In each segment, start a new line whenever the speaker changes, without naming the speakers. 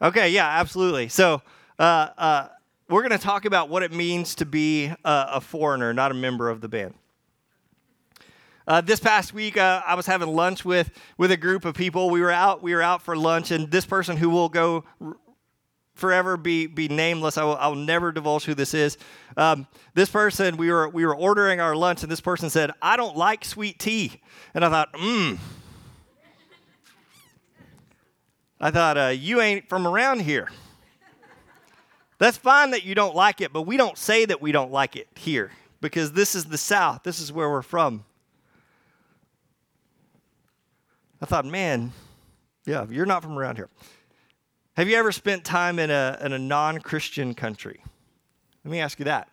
Okay, yeah, absolutely. So, uh, uh, we're going to talk about what it means to be a, foreigner, not a member of the band. Uh, this past week, uh, I was having lunch with with a group of people. We were out. We were out for lunch, and this person who will go r- forever be be nameless. I will, I will never divulge who this is. Um, this person, we were we were ordering our lunch, and this person said, "I don't like sweet tea," and I thought, "Hmm." I thought, uh, you ain't from around here. That's fine that you don't like it, but we don't say that we don't like it here because this is the South. This is where we're from. I thought, man, yeah, you're not from around here. Have you ever spent time in a, in a non Christian country? Let me ask you that.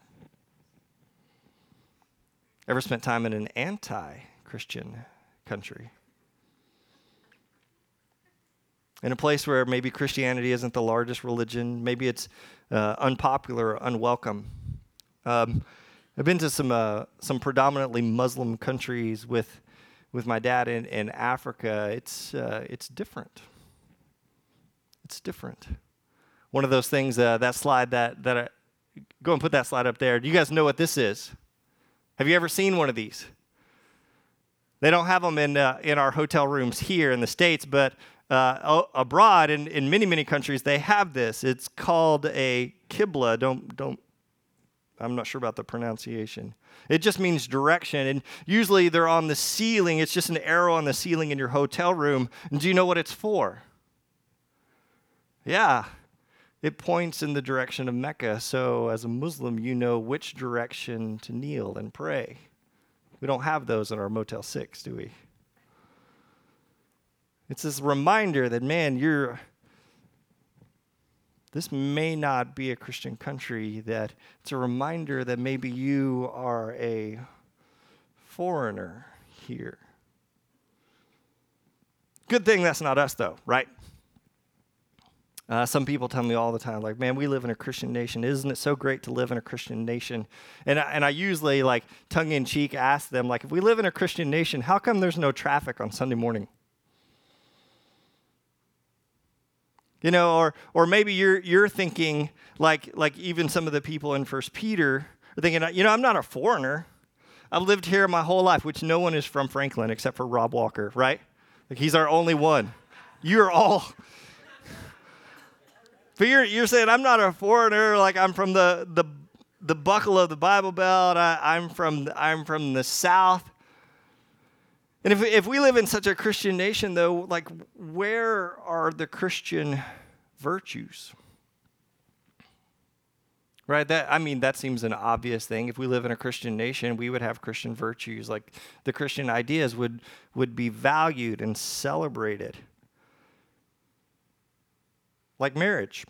Ever spent time in an anti Christian country? In a place where maybe Christianity isn't the largest religion, maybe it's uh, unpopular or unwelcome. Um, I've been to some uh, some predominantly Muslim countries with with my dad in, in Africa. It's uh, it's different. It's different. One of those things. Uh, that slide that that I, go and put that slide up there. Do you guys know what this is? Have you ever seen one of these? They don't have them in uh, in our hotel rooms here in the states, but uh, abroad in, in many many countries they have this. It's called a kibla. Don't don't i'm not sure about the pronunciation. It just means direction and usually they're on the ceiling. It's just an arrow on the ceiling in your hotel room. And do you know what it's for? Yeah. It points in the direction of mecca. So as a muslim you know which direction to kneel and pray. We don't have those in our motel 6 do we it's this reminder that, man, you're. This may not be a Christian country, that it's a reminder that maybe you are a foreigner here. Good thing that's not us, though, right? Uh, some people tell me all the time, like, man, we live in a Christian nation. Isn't it so great to live in a Christian nation? And and I usually, like, tongue in cheek, ask them, like, if we live in a Christian nation, how come there's no traffic on Sunday morning? You know, or or maybe you're you're thinking like like even some of the people in First Peter are thinking, you know, I'm not a foreigner. I've lived here my whole life, which no one is from Franklin except for Rob Walker, right? Like he's our only one. You're all. But you're, you're saying I'm not a foreigner, like I'm from the the the buckle of the Bible Belt. I, I'm from I'm from the South. And if, if we live in such a Christian nation, though, like, where are the Christian virtues? Right? That I mean, that seems an obvious thing. If we live in a Christian nation, we would have Christian virtues. Like the Christian ideas would, would be valued and celebrated. Like marriage.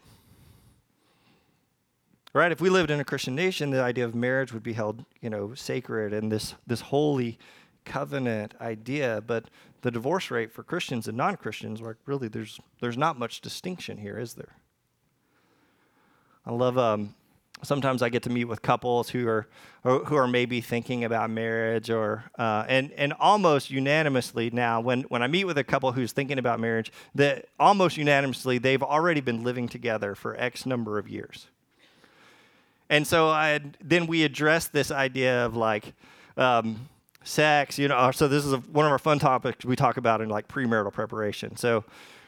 Right? If we lived in a Christian nation, the idea of marriage would be held, you know, sacred and this this holy covenant idea, but the divorce rate for Christians and non-Christians, like really, there's there's not much distinction here, is there? I love. Um, sometimes I get to meet with couples who are who are maybe thinking about marriage, or uh, and and almost unanimously now, when when I meet with a couple who's thinking about marriage, that almost unanimously they've already been living together for X number of years. And so I then we address this idea of like. Um, sex, you know. So this is a, one of our fun topics we talk about in like premarital preparation. So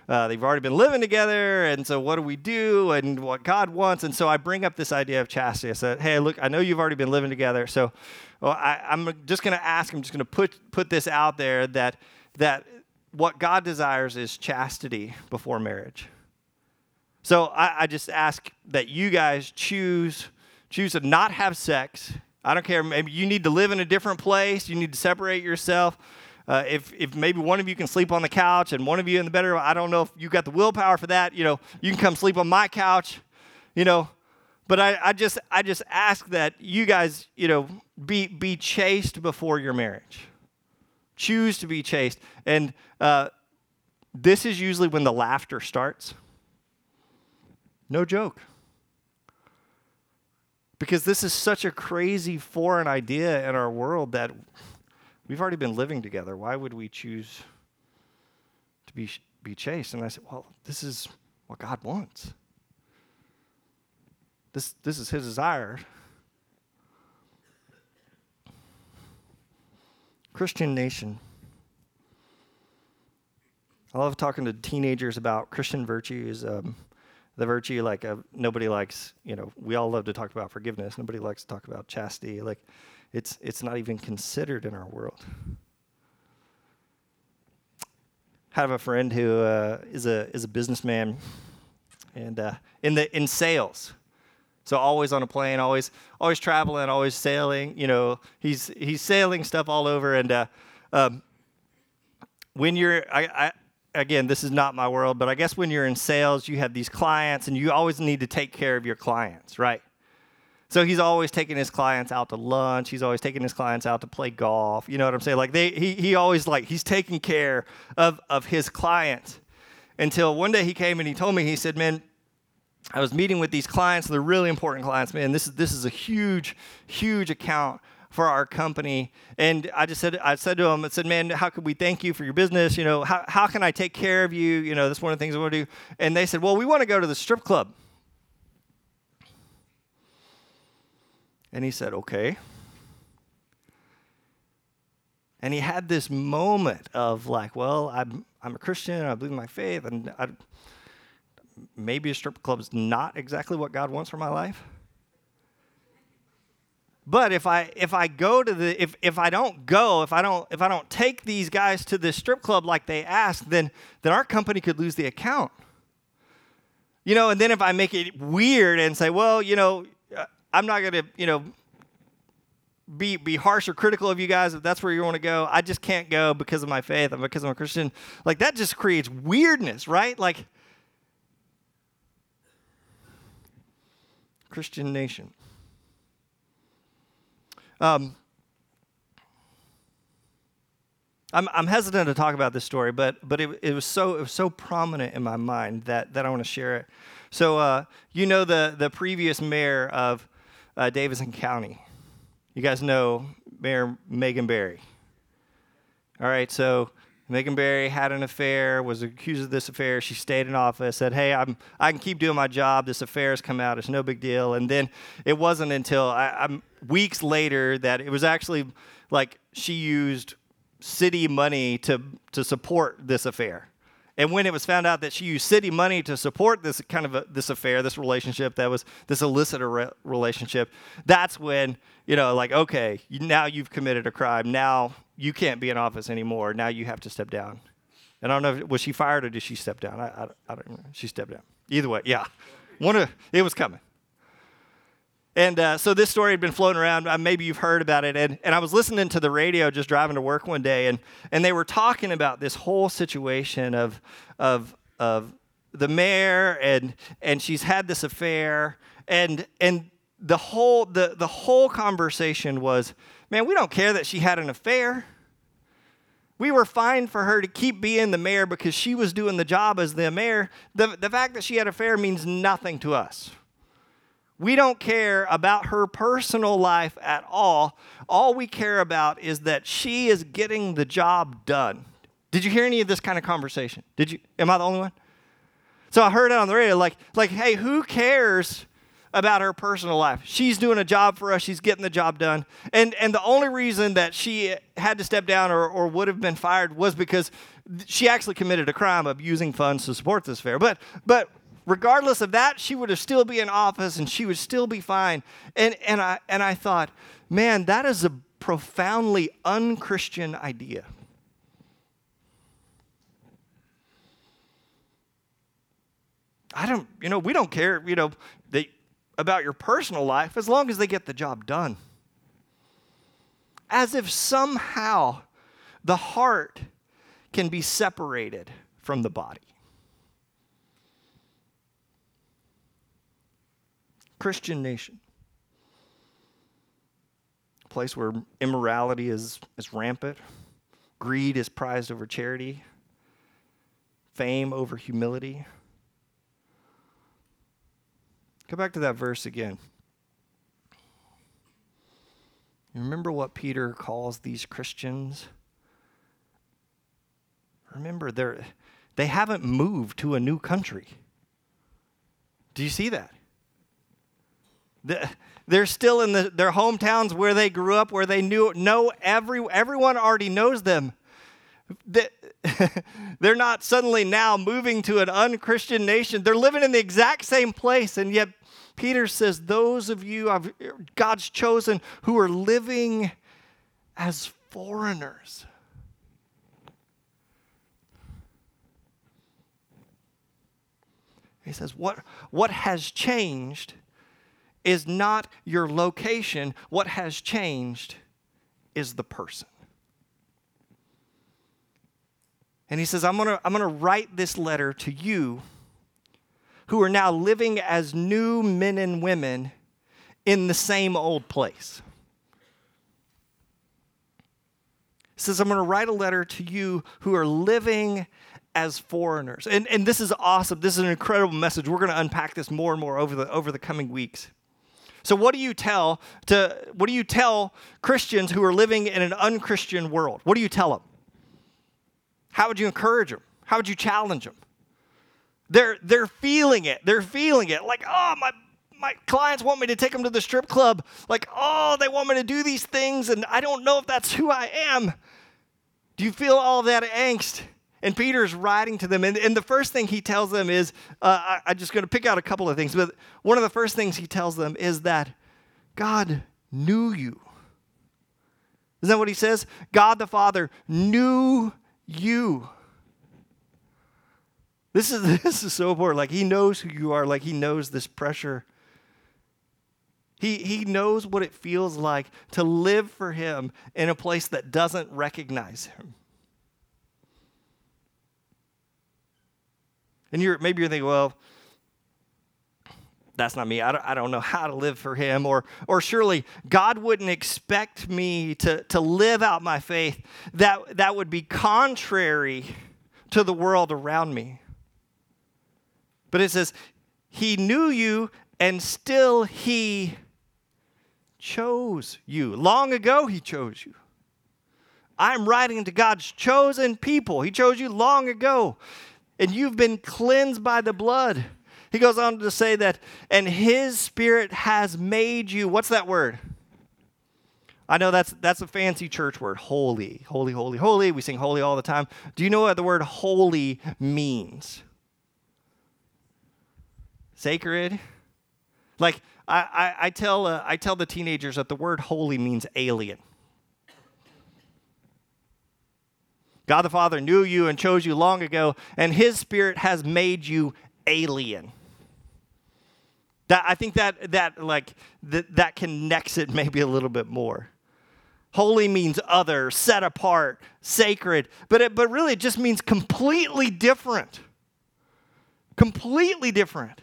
uh, they've already been living together, and so what do we do, and what God wants, and so I bring up this idea of chastity. I said, hey, look, I know you've already been living together, so well, I, I'm just going to ask. I'm just going to put put this out there that that what God desires is chastity before marriage. So I, I just ask that you guys choose choose to not have sex I don't care. Maybe you need to live in a different place. You need to separate yourself. Uh, if, if maybe one of you can sleep on the couch and one of you in the bedroom, I don't know if you got the willpower for that. You know, you can come sleep on my couch. You know, but I, I just I just ask that you guys, you know, be be chaste before your marriage. Choose to be chaste, and uh, this is usually when the laughter starts. No joke. Because this is such a crazy foreign idea in our world that we've already been living together. Why would we choose to be, be chaste? And I said, well, this is, what God wants. This, this is his desire. Christian nation. I love talking to teenagers about Christian virtues. Um, the virtue, like uh, nobody likes, you know, we all love to talk about forgiveness. Nobody likes to talk about chastity. Like, it's it's not even considered in our world. I have a friend who uh, is a is a businessman, and uh, in the in sales. So always on a plane, always always traveling, always sailing. You know, he's he's sailing stuff all over. And uh, um, when you're, I, I again, this is not my world, but I guess when you're in sales, you have these clients, and you always need to take care of your clients, right? So he's always taking his clients out to lunch. He's always taking his clients out to play golf. You know what I'm saying? Like they, he, he always like he's taking care of of his clients. Until one day he came and he told me, he said, "Man, I was meeting with these clients. They're really important clients, man. This is this is a huge, huge account for our company. And I just said, I said to him, I said, man, how could we thank you for your business? You know, how, how can I take care of you? You know, that's one of the things I want to do. And they said, well, we want to go to the strip club. And he said, okay. And he had this moment of like, well, I'm, I'm a Christian, I believe in my faith, and I, maybe a strip club is not exactly what God wants for my life. But if I if I go to the if if I don't go, if I don't if I don't take these guys to this strip club like they asked, then then our company could lose the account. You know, and then if I make it weird and say, well, you know, uh, I'm not going to, you know, be be harsh or critical of you guys if that's where you want to go. I just can't go because of my faith and because I'm a Christian. Like that just creates weirdness, right? Like Christian nation. Um, I'm, I'm hesitant to talk about this story, but but it, it was so it was so prominent in my mind that that I want to share it. So uh, you know the the previous mayor of uh, Davidson County. You guys know Mayor Megan Barry. All right, so Megan Barry had an affair, was accused of this affair. She stayed in office, said, Hey, I'm, I can keep doing my job. This affair has come out. It's no big deal. And then it wasn't until I, weeks later that it was actually like she used city money to, to support this affair. And when it was found out that she used city money to support this kind of a, this affair, this relationship that was this illicit re- relationship, that's when you know, like, okay, now you've committed a crime. Now you can't be in office anymore. Now you have to step down. And I don't know, if, was she fired or did she step down? I, I, I don't know. She stepped down. Either way, yeah. One of, it was coming. And uh, so this story had been floating around. Uh, maybe you've heard about it. And, and I was listening to the radio just driving to work one day, and, and they were talking about this whole situation of, of, of the mayor, and, and she's had this affair. And, and the whole, the, the whole conversation was man, we don't care that she had an affair. We were fine for her to keep being the mayor because she was doing the job as the mayor. The, the fact that she had an affair means nothing to us. We don't care about her personal life at all. All we care about is that she is getting the job done. Did you hear any of this kind of conversation? Did you? Am I the only one? So I heard it on the radio, like, like, hey, who cares about her personal life. She's doing a job for us, she's getting the job done. And, and the only reason that she had to step down or, or would have been fired was because she actually committed a crime of using funds to support this fair. But, but regardless of that, she would have still be in office and she would still be fine. And, and, I, and I thought, man, that is a profoundly unchristian idea. I don't, you know, we don't care, you know, they, about your personal life as long as they get the job done. As if somehow the heart can be separated from the body. Christian nation. A place where immorality is, is rampant, greed is prized over charity, fame over humility Go back to that verse again. Remember what Peter calls these Christians? Remember, they're, they haven't moved to a new country. Do you see that? They're still in the, their hometowns where they grew up, where they knew know every everyone already knows them. They're not suddenly now moving to an unchristian nation. They're living in the exact same place, and yet Peter says, "Those of you God's chosen who are living as foreigners." He says, What, what has changed is not your location. What has changed is the person. And he says, I'm going to I'm going to write this letter to you who are now living as new men and women in the same old place. He says, I'm going to write a letter to you who are living as foreigners. And, and this is awesome. This is an incredible message. We're going to unpack this more and more over the, over the coming weeks. So what do you tell to what do you tell Christians who are living in an unchristian world? What do you tell them? How would you encourage them? How would you challenge them? They're they're feeling it. They're feeling it. Like, oh, my my clients want me to take them to the strip club. Like, oh, they want me to do these things, and I don't know if that's who I am. Do you feel all that angst? And Peter is writing to them, and, and the first thing he tells them is uh, I, I'm just going to pick out a couple of things, but one of the first things he tells them is that God knew you. Isn't that what he says? God the Father knew you. This is, this is so important. Like, he knows who you are, like, he knows this pressure. He, he knows what it feels like to live for him in a place that doesn't recognize him. And you're, maybe you're thinking, well, that's not me. I don't, I don't know how to live for him. Or, or surely God wouldn't expect me to, to live out my faith. That, that would be contrary to the world around me. But it says, He knew you and still He chose you. Long ago, He chose you. I'm writing to God's chosen people. He chose you long ago and you've been cleansed by the blood. He goes on to say that, and his spirit has made you. What's that word? I know that's that's a fancy church word, holy, holy, holy, holy. We sing holy all the time. Do you know what the word holy means? Sacred. Like I, I, I tell uh, I tell the teenagers that the word holy means alien. God the Father knew you and chose you long ago, and His Spirit has made you alien. That I think that that like that, connects it maybe a little bit more. Holy means other, set apart, sacred, but it, but really it just means completely different. Completely different.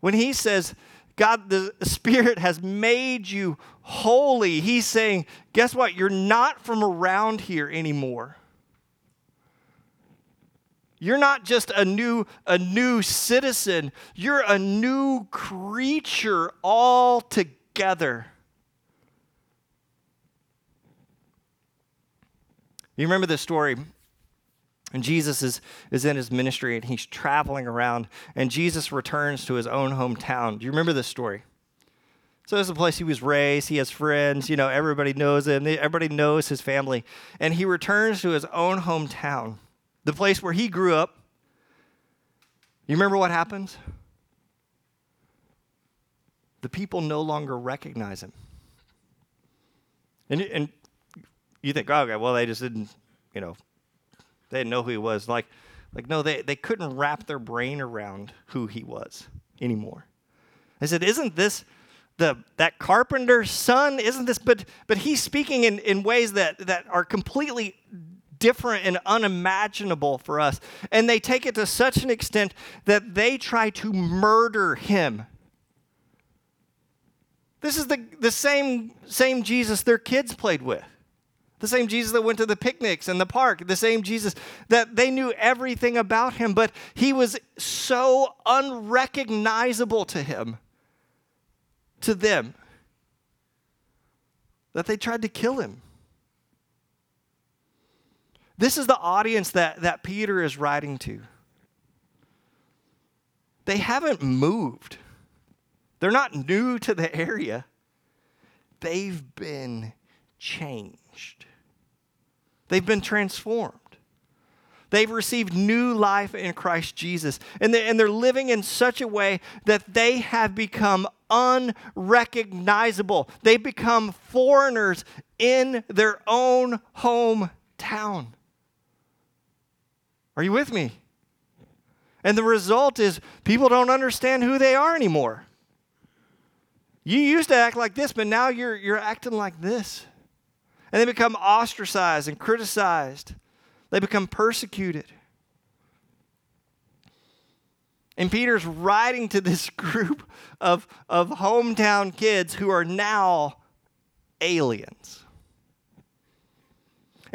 When he says God, the Spirit has made you holy. He's saying, guess what? You're not from around here anymore. You're not just a new, a new citizen, you're a new creature altogether. You remember this story and Jesus is, is in his ministry and he's traveling around, and Jesus returns to his own hometown. Do you remember this story? So this is the place he was raised. He has friends. You know, everybody knows him. Everybody knows his family. And he returns to his own hometown, the place where he grew up. You remember what happens? The people no longer recognize him. And, and you think, oh, okay, well, they just didn't, you know, they didn't know who he was. Like, like no, they, they couldn't wrap their brain around who he was anymore. I said, isn't this the that carpenter's son? Isn't this but but he's speaking in, in ways that, that are completely different and unimaginable for us. And they take it to such an extent that they try to murder him. This is the, the same, same Jesus their kids played with. The same Jesus that went to the picnics and the park, the same Jesus that they knew everything about him, but he was so unrecognizable to him, to them, that they tried to kill him. This is the audience that, that Peter is writing to. they haven't moved. They're not new to the area. They've been changed. They've been transformed. They've received new life in Christ Jesus. And they're, living in such a way that they have become unrecognizable. They become foreigners in their own hometown. Are you with me? And the result is people don't understand who they are anymore. You used to act like this, but now you're, you're acting like this. And they become ostracized and criticized. They become persecuted. And Peter's writing to this group of, of hometown kids who are now aliens.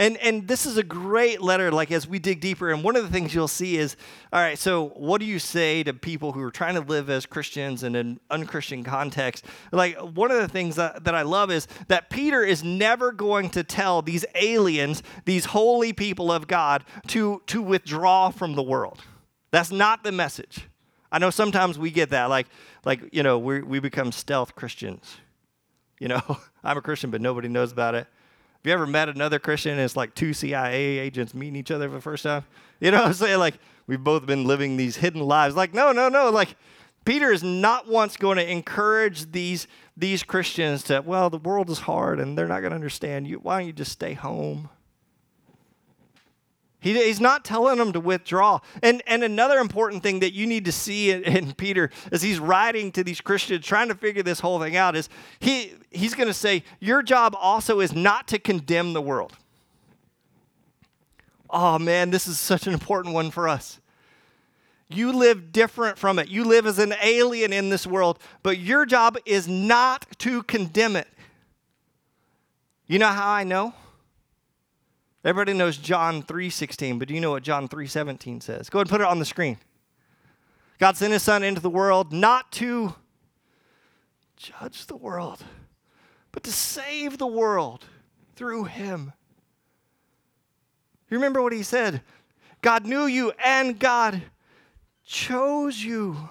And, and this is a great letter, like as we dig deeper. And one of the things you'll see is all right, so what do you say to people who are trying to live as Christians in an unchristian context? Like, one of the things that, that I love is that Peter is never going to tell these aliens, these holy people of God, to, to withdraw from the world. That's not the message. I know sometimes we get that, like, like you know, we, we become stealth Christians. You know, I'm a Christian, but nobody knows about it. Have you ever met another Christian and it's like two CIA agents meeting each other for the first time? You know what I'm saying? Like, we've both been living these hidden lives. Like, no, no, no. Like, Peter is not once going to encourage these, these Christians to, well, the world is hard and they're not going to understand you. Why don't you just stay home? He, he's not telling them to withdraw. And, and another important thing that you need to see in, in, Peter as he's writing to these Christians, trying to figure this whole thing out, is he, he's going to say, Your job also is not to condemn the world. Oh man, this is such an important one for us. You live different from it. You live as an alien in this world, but your job is not to condemn it. You know how I know? Everybody knows John 3:16, but do you know what John 3:17 says? Go ahead and put it on the screen. God sent his son into the world not to judge the world, but to save the world through him. You remember what he said? God knew you and God chose you.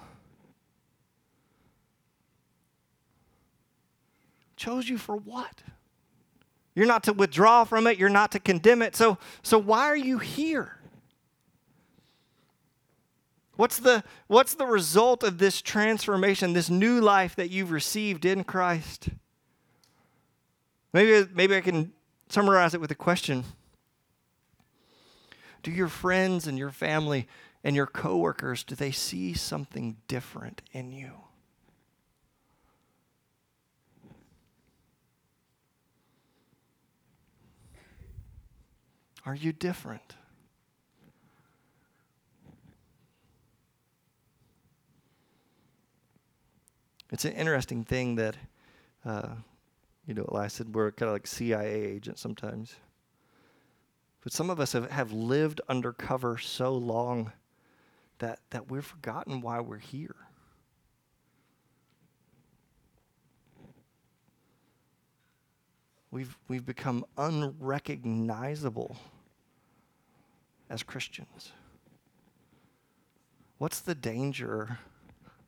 Chose you for what? You're not to withdraw from it, you're not to condemn it. So, so why are you here? What's the, what's the result of this transformation, this new life that you've received in Christ? Maybe, maybe I can summarize it with a question. Do your friends and your family and your coworkers, do they see something different in you? Are you different? It's an interesting thing that, uh, you know, I said we're kind of like CIA agents sometimes. But some of us have, have lived undercover so long that, that we've forgotten why we're here. We've, we've become unrecognizable as Christians. What's the danger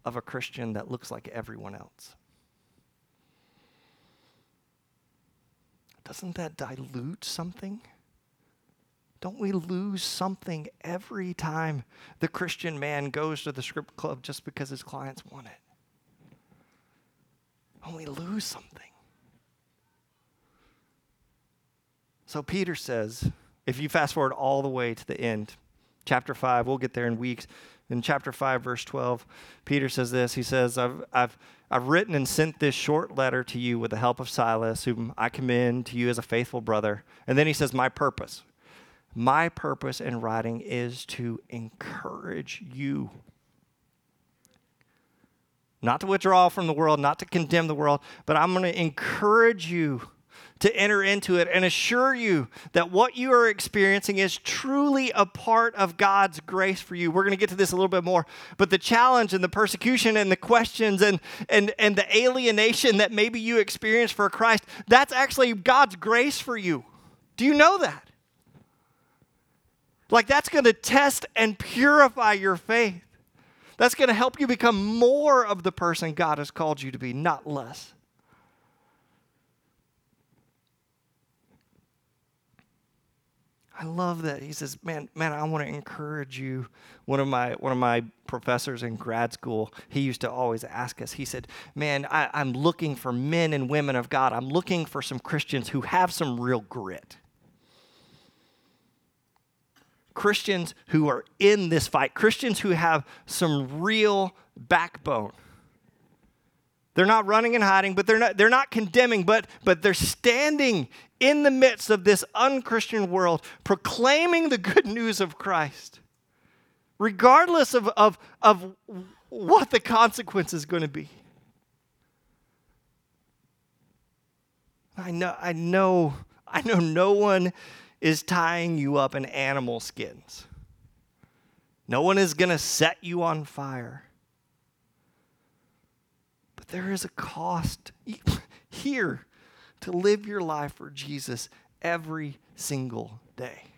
of a Christian that looks like everyone else? Doesn't that dilute something? Don't we lose something every time the Christian man goes to the script club just because his clients want it? Don't we lose something? So Peter says, if you fast forward all the way to the end, chapter 5, we'll get there in weeks. In chapter 5, verse 12, Peter says this. He says, I've, I've, I've written and sent this short letter to you with the help of Silas, whom I commend to you as a faithful brother. And then he says, My purpose. My purpose in writing is to encourage you. Not to withdraw from the world, not to condemn the world, but I'm going to encourage you to enter into it and assure you that what you are experiencing is truly a part of God's grace for you. We're going to get to this a little bit more, but the challenge and the persecution and the questions and, and, and the alienation that maybe you experience for Christ, that's actually God's grace for you. Do you know that? Like, that's going to test and purify your faith. That's going to help you become more of the person God has called you to be, not less. I love that. He says, "Man, man, I want to encourage you." One of my one of my professors in grad school, he used to always ask us. He said, "Man, I, I'm looking for men and women of God. I'm looking for some Christians who have some real grit." Christians who are in this fight, Christians who have some real backbone. They're not running and hiding, but they're not, they're not condemning, but, but they're standing in the midst of this unchristian world, proclaiming the good news of Christ, regardless of, of, of what the consequence is going to be. I know, I know, I know no one is tying you up in animal skins. No one is going to set you on fire. There is a cost here to live your life for Jesus every single day.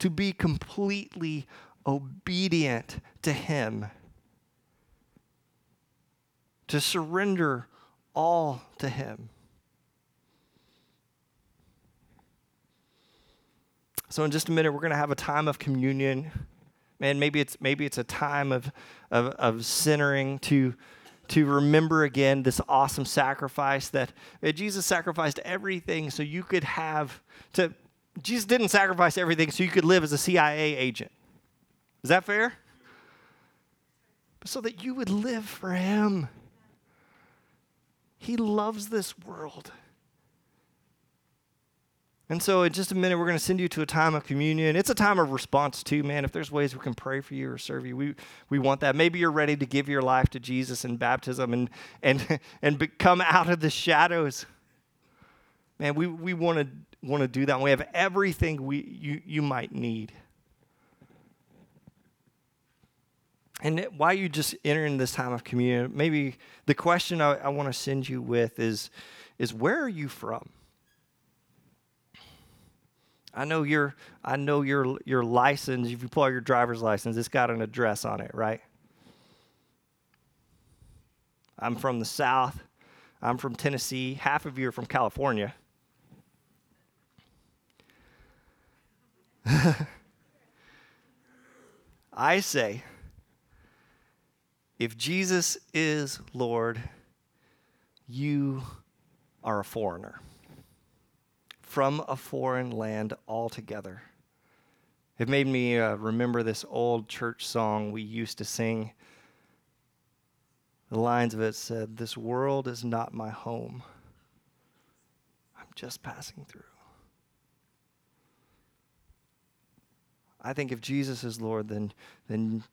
To be completely obedient to Him. To surrender all to Him. So in just a minute, we're going to have a time of communion. Man, maybe it's maybe it's a time of of, of centering to to remember again this awesome sacrifice that, that Jesus sacrificed everything so you could have to Jesus didn't sacrifice everything so you could live as a CIA agent. Is that fair? So that you would live for him. He loves this world. And so, in just a minute, we're going to send you to a time of communion. It's a time of response, too, man. If there's ways we can pray for you or serve you, we, we want that. Maybe you're ready to give your life to Jesus in baptism and, and, and come out of the shadows. Man, we, we want to want to do that. We have everything we, you, you might need. And while you just enter in this time of communion, maybe the question I, I want to send you with is, is where are you from? I know your I know your your license. If you pull out your driver's license, it's got an address on it, right? I'm from the South. I'm from Tennessee. Half of you are from California. I say, if Jesus is Lord, you are a foreigner from a foreign land altogether. It made me uh, remember this old church song we used to sing. The lines of it said, This world is not my home. I'm just passing through. I think if Jesus is Lord, then, then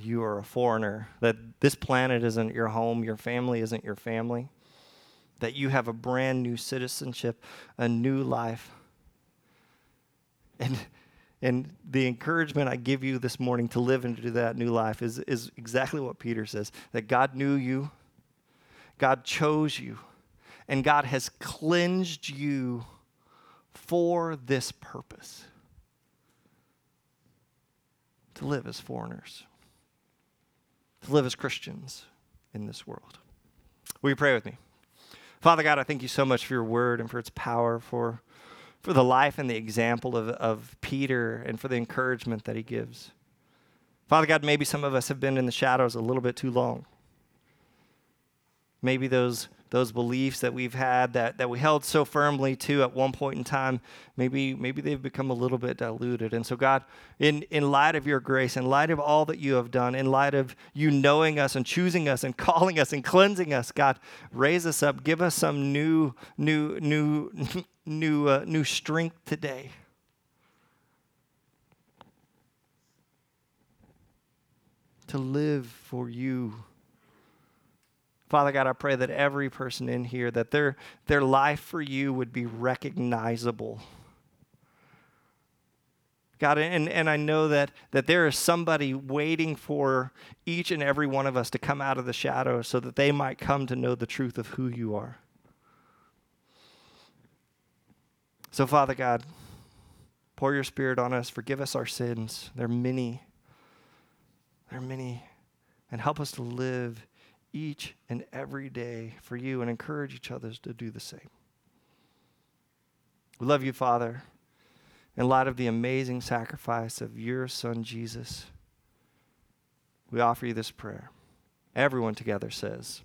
you are a foreigner. That this planet isn't your home, your family isn't your family that you have a brand new citizenship, a new life. And, and the encouragement I give you this morning to live into that new life is, is exactly what Peter says that God knew you, God chose you, and God has cleansed you for this purpose to live as foreigners, to live as Christians in this world. Will you pray with me? Father God, I thank you so much for your word and for its power, for, for the life and the example of, of Peter, and for the encouragement that he gives. Father God, maybe some of us have been in the shadows a little bit too long. Maybe those those beliefs that we've had that, that we held so firmly to at one point in time, maybe, maybe they've become a little bit diluted. And so, God, in, in light of your grace, in light of all that you have done, in light of you knowing us and choosing us and calling us and cleansing us, God, raise us up. Give us some new, new, new, new, uh, new strength today. To live for you Father God, I pray that every person in here, that their, their life for you would be recognizable. God, and, and I know that, that there is somebody waiting for each and every one of us to come out of the shadows so that they might come to know the truth of who you are. So, Father God, pour your spirit on us, forgive us our sins. They're many. There are many. And help us to live each and every day for you and encourage each other to do the same. We love you, Father. In light of the amazing sacrifice of your Son, Jesus, we offer you this prayer. Everyone together says,